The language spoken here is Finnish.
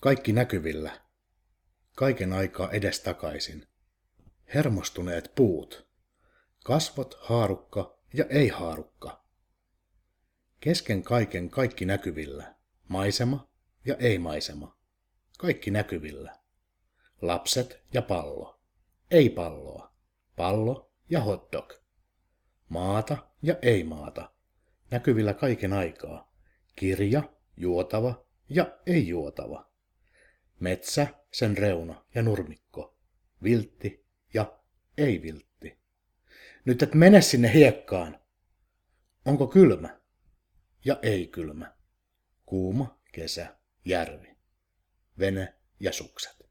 Kaikki näkyvillä. Kaiken aikaa edestakaisin. Hermostuneet puut. Kasvot, haarukka ja ei-haarukka. Kesken kaiken kaikki näkyvillä. Maisema ja ei-maisema. Kaikki näkyvillä. Lapset ja pallo. Ei palloa. Pallo ja hotdog. Maata ja ei maata. Näkyvillä kaiken aikaa. Kirja, juotava ja ei juotava. Metsä, sen reuna ja nurmikko. Viltti ja ei viltti. Nyt et mene sinne hiekkaan. Onko kylmä? Ja ei kylmä. Kuuma, kesä, järvi. Vene ja sukset.